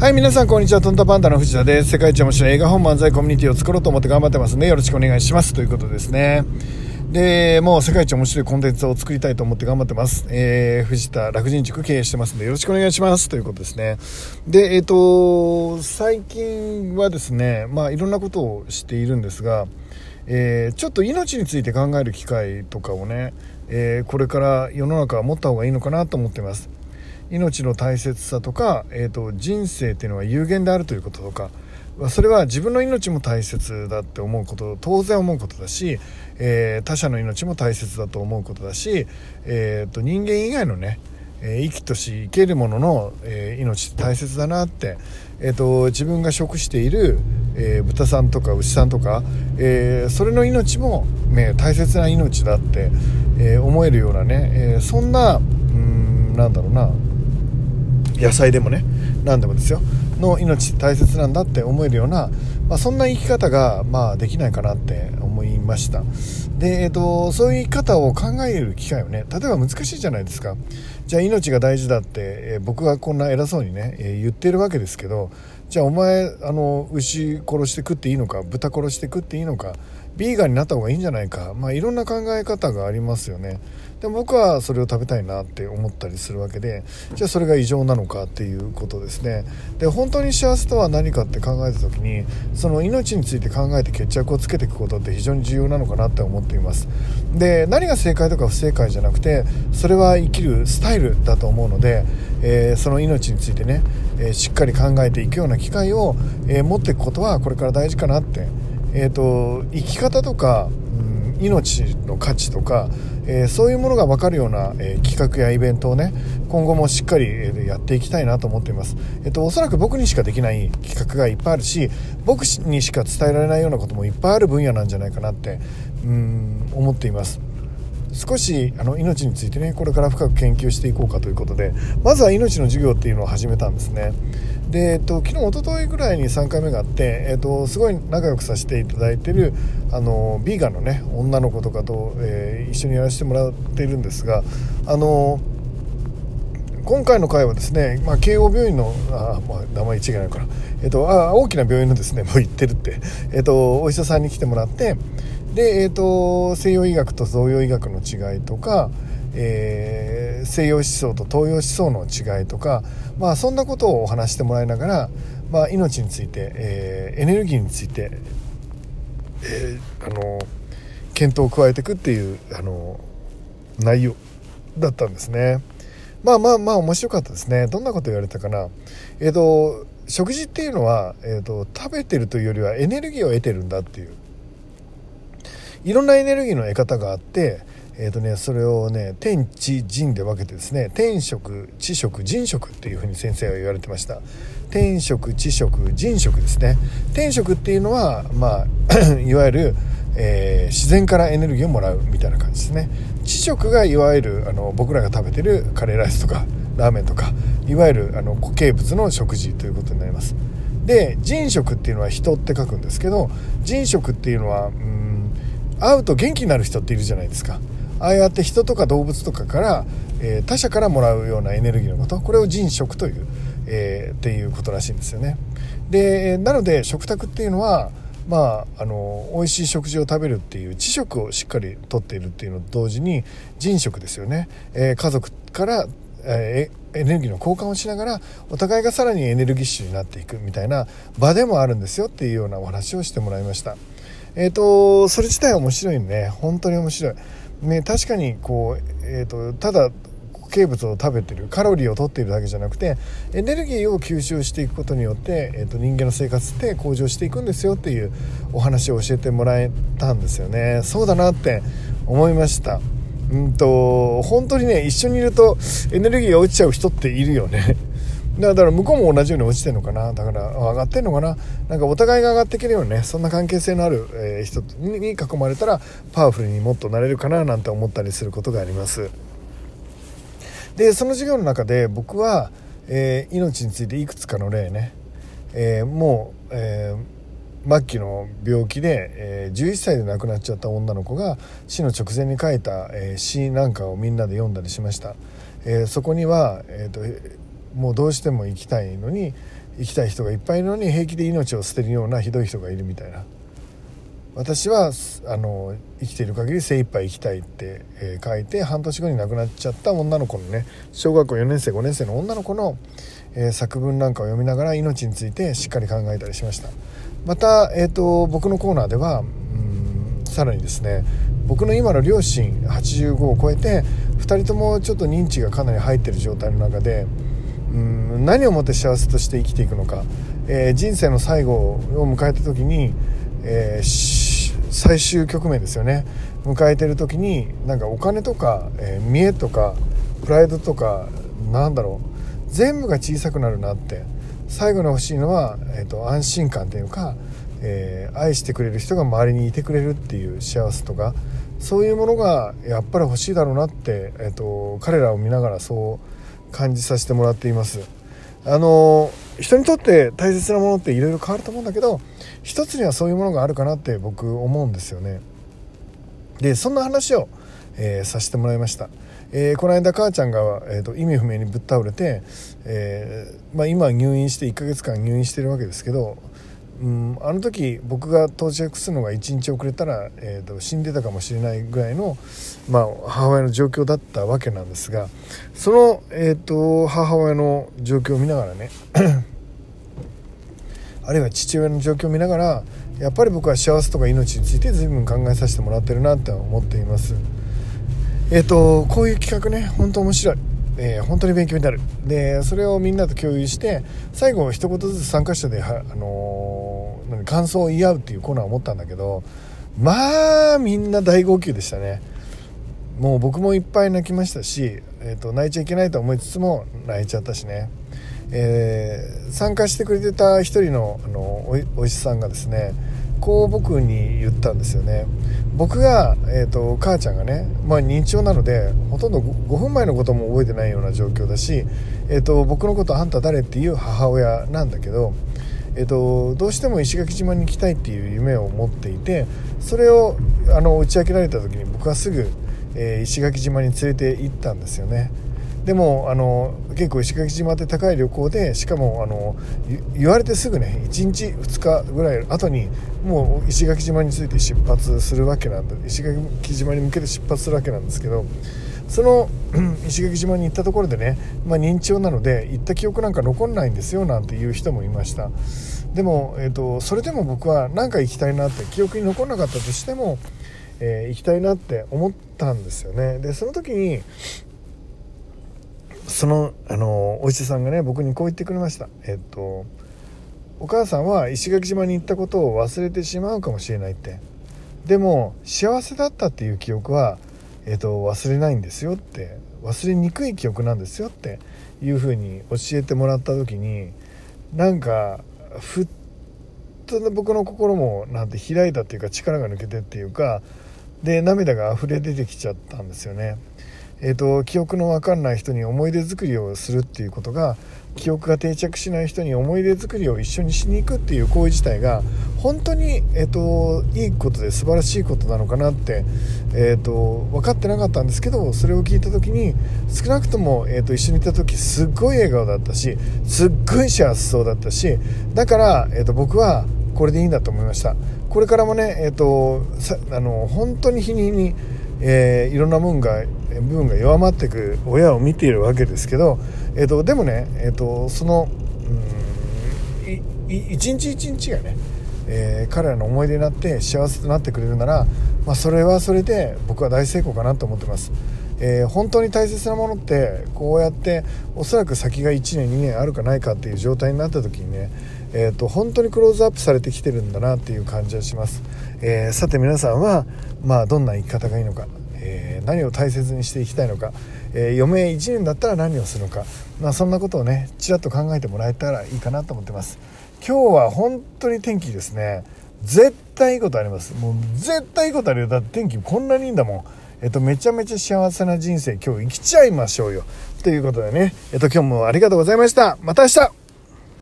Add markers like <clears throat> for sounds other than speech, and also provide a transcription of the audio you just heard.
はい、皆さん、こんにちは。トンタパンダの藤田です。世界一面白い映画本漫才コミュニティを作ろうと思って頑張ってますんで、よろしくお願いします。ということですね。で、もう世界一面白いコンテンツを作りたいと思って頑張ってます。えー、藤田楽人塾経営してますんで、よろしくお願いします。ということですね。で、えっ、ー、と、最近はですね、まあ、いろんなことをしているんですが、えー、ちょっと命について考える機会とかをね、えー、これから世の中は持った方がいいのかなと思ってます。命の大切さとか、えーと、人生っていうのは有限であるということとかそれは自分の命も大切だって思うこと当然思うことだし、えー、他者の命も大切だと思うことだし、えーと、人間以外のね、生きとし生けるものの、命大切だなって、えーと、自分が食している、え豚さんとか牛さんとか、えそれの命も、ね、大切な命だって、え思えるようなね、えそんなうんなんだろうな野菜でもね何でもですよ。の命大切なんだって思えるような、まあ、そんな生き方が、まあ、できないかなって思いました。で、えーと、そういう生き方を考える機会をね例えば難しいじゃないですか。じゃあ命が大事だって、えー、僕がこんな偉そうにね、えー、言ってるわけですけどじゃあお前あの牛殺して食っていいのか豚殺して食っていいのかビーガンになった方がいいんじゃないか、まあ、いろんな考え方がありますよね。で僕はそれを食べたいなって思ったりするわけでじゃあそれが異常なのかっていうことですね。で本当に幸せとは何かって考えた時にその命について考えて決着をつけていくことって非常に重要なのかなって思っています。で何が正解とか不正解じゃなくてそれは生きるスタイルだと思うので、えー、その命についてね、えー、しっかり考えていくような機会を、えー、持っていくことはこれから大事かなってえーと、生き方とか、うん、命の価値とか、えー、そういうものが分かるような、えー、企画やイベントをね今後もしっかり、えー、やっていきたいなと思っています、えーと、おそらく僕にしかできない企画がいっぱいあるし僕にしか伝えられないようなこともいっぱいある分野なんじゃないかなってうん思っています。少しあの命についてねこれから深く研究していこうかということでまずは命の授業っていうのを始めたんですね。で、えっと、昨日一昨日ぐらいに3回目があって、えっと、すごい仲良くさせていただいているあのビーガンのね女の子とかと、えー、一緒にやらせてもらっているんですがあの今回の回はですね、まあ、慶応病院のあ、まあ、名前違いないかな、えっと、あ大きな病院のですねもう行ってるって、えっと、お医者さんに来てもらってで、えっと、西洋医学と東洋医学の違いとかえー、西洋思想と東洋思想の違いとか、まあ、そんなことをお話してもらいながら、まあ、命について、えー、エネルギーについて、えー、あの検討を加えていくっていうあの内容だったんですね。まあまあまあ面白かったですね。どんなこと言われたかな。えっ、ー、と食事っていうのは、えーと食べてるというよりはエネルギーを得てるんだっていういろんなエネルギーの得方があってえーとね、それをね天地人で分けてですね天職地職人職っていうふうに先生は言われてました。天職地職人職ですね。天職っていうのはまあ <coughs> いわゆる、えー、自然からエネルギーをもらうみたいな感じですね。地職がいわゆるあの僕らが食べてるカレーライスとかラーメンとかいわゆるあの固形物の食事ということになります。で人食っていうのは人って書くんですけど人食っていうのはうん会うと元気になる人っているじゃないですか。ああやって人とか動物とかから、えー、他者からもらうようなエネルギーのことこれを人食という、えー、っていうことらしいんですよね。でなので食卓っていうのはまあ、あの美味しい食事を食べるっていう知食をしっかりとっているっていうのと同時に人食ですよね、えー、家族から、えー、エネルギーの交換をしながらお互いがさらにエネルギッシュになっていくみたいな場でもあるんですよっていうようなお話をしてもらいました。えっ、ー、とそれ自体面白いね。本当に面白い。ね、確かにこう、えーと、ただ固形物を食べてるカロリーを取っているだけじゃなくてエネルギーを吸収していくことによって、えーと、人間の生活って向上していくんですよっていうお話を教えてもらえたんですよね。そうだなって思いました。うんと本当にね一緒にいるとエネルギーが落ちちゃう人っているよね。だから向こうも同じように落ちてるのかな。だから上がってんのかな。なんかお互いが上がっていけるようなね。そんな関係性のある、え人に囲まれたらパワフルにもっとなれるかななんて思ったりすることがあります。でその授業の中で僕は、えー、命についていくつかの例ね、えー、もう、え、末期の病気で、え11歳で亡くなっちゃった女の子が死の直前に書いた、え詩なんかをみんなで読んだりしました、えそこには、えーともうどうしても行きたいのに生きたい人がいっぱいいるのに平気で命を捨てるようなひどい人がいるみたいな。私はあの生きている限り精一杯生きたいって、えー、書いて半年後に亡くなっちゃった女の子のね小学校4年生5年生の女の子の、えー、作文なんかを読みながら命についてしっかり考えたりしました。また、えーと、僕のコーナーではうんさらにですね僕の今の両親85を超えて2人ともちょっと認知がかなり入ってる状態の中でうん何をもって幸せとして生きていくのか、えー、人生の最後を迎えた時に、えー、最終局面ですよね。迎えてる時になんかお金とか、えー、見栄とかプライドとかなんだろう。全部が小さくなるなって。最後に欲しいのは、えーと、安心感というか、え、愛してくれる人が周りにいてくれるっていう幸せとかそういうものがやっぱり欲しいだろうなって、えーと彼らを見ながらそう感じさせてもらっています。あの人にとって大切なものっていろいろ変わると思うんだけど一つにはそういうものがあるかなって僕思うんですよね。でそんな話を、えー、させてもらいました、えー、この間母ちゃんが、えーと、意味不明にぶっ倒れて、えーまあ、今入院して1ヶ月間入院してるわけですけどうん、あの時僕が到着するのが1日遅れたら、えーと、死んでたかもしれないぐらいの、まあ、母親の状況だったわけなんですがその、えーと、母親の状況を見ながらね <coughs> あるいは父親の状況を見ながらやっぱり僕は幸せとか命について随分考えさせてもらってるなって思っています。えっ、ー、とこういう企画ね本当面白い。えー、本当に勉強になる。でそれをみんなと共有して最後一言ずつ参加者ではあのー、感想を言い合うっていうコーナーを持ったんだけどまあみんな大号泣でしたね。もう僕もいっぱい泣きましたし、えーと、泣いちゃいけないと思いつつも泣いちゃったしね、えー、参加してくれてた一人のあのおお医者さんがですねこう僕に言ったんですよね僕が、えーと、母ちゃんがね、まあ、認知症なのでほとんど 5, 分前のことも覚えてないような状況だし、えーと、僕のことあんた誰っていう母親なんだけど、えーと、どうしても石垣島に行きたいっていう夢を持っていてそれをあの打ち明けられた時に僕はすぐ、えー、石垣島に連れて行ったんですよね。でもあの結構石垣島って高い旅行でしかもあの言われてすぐね1日2日ぐらい後にもう石垣島について出発するわけなんで石垣島に向けて出発するわけなんですけどその <clears throat> 石垣島に行ったところでね、まあ、認知症なので行った記憶なんか残んないんですよなんていう人もいました。でも、えーと、それでも僕は何か行きたいなって記憶に残んなかったとしても、えー、行きたいなって思ったんですよね。でその時にそのあのお医者さんがね僕にこう言ってくれました。えっとお母さんは石垣島に行ったことを忘れてしまうかもしれないって。でも幸せだったっていう記憶は、えっと、忘れないんですよって。忘れにくい記憶なんですよって。いうふうに教えてもらった時になんかふっと僕の心もなんて開いたっていうか力が抜けてっていうかで涙が溢れ出てきちゃったんですよね。えーと、記憶の分かんない人に思い出作りをするっていうことが記憶が定着しない人に思い出作りを一緒にしに行くっていう行為自体が本当に、えーと、いいことで素晴らしいことなのかなって、えーと、分かってなかったんですけどそれを聞いた時に少なくとも、えー、と一緒にいた時すっごい笑顔だったしすっごい幸せそうだったしだから、えー、と僕はこれでいいんだと思いました。これからもね、えー、とあの本当に日に日にえー、いろんなもんが部分が弱まっていく親を見ているわけですけど、えーと、でもね、えーと、その一日一日がね、えー、彼らの思い出になって幸せとなってくれるなら、まあ、それはそれで僕は大成功かなと思ってます。えー、本当に大切なものってこうやっておそらく先が1年2年あるかないかっていう状態になった時にね、えーと、本当にクローズアップされてきてるんだなっていう感じはします、えー、さて皆さんは、まあ、どんな生き方がいいのか、えー、何を大切にしていきたいのか、え余命1年だったら何をするのか、まあ、そんなことをねちらっと考えてもらえたらいいかなと思ってます。今日は本当に天気ですね。絶対いいことあります。もう絶対いいことあるよ。だって天気こんなにいいんだもん。えっと、めちゃめちゃ幸せな人生今日生きちゃいましょうよ。ということでね、えっと、今日もありがとうございました。また明日。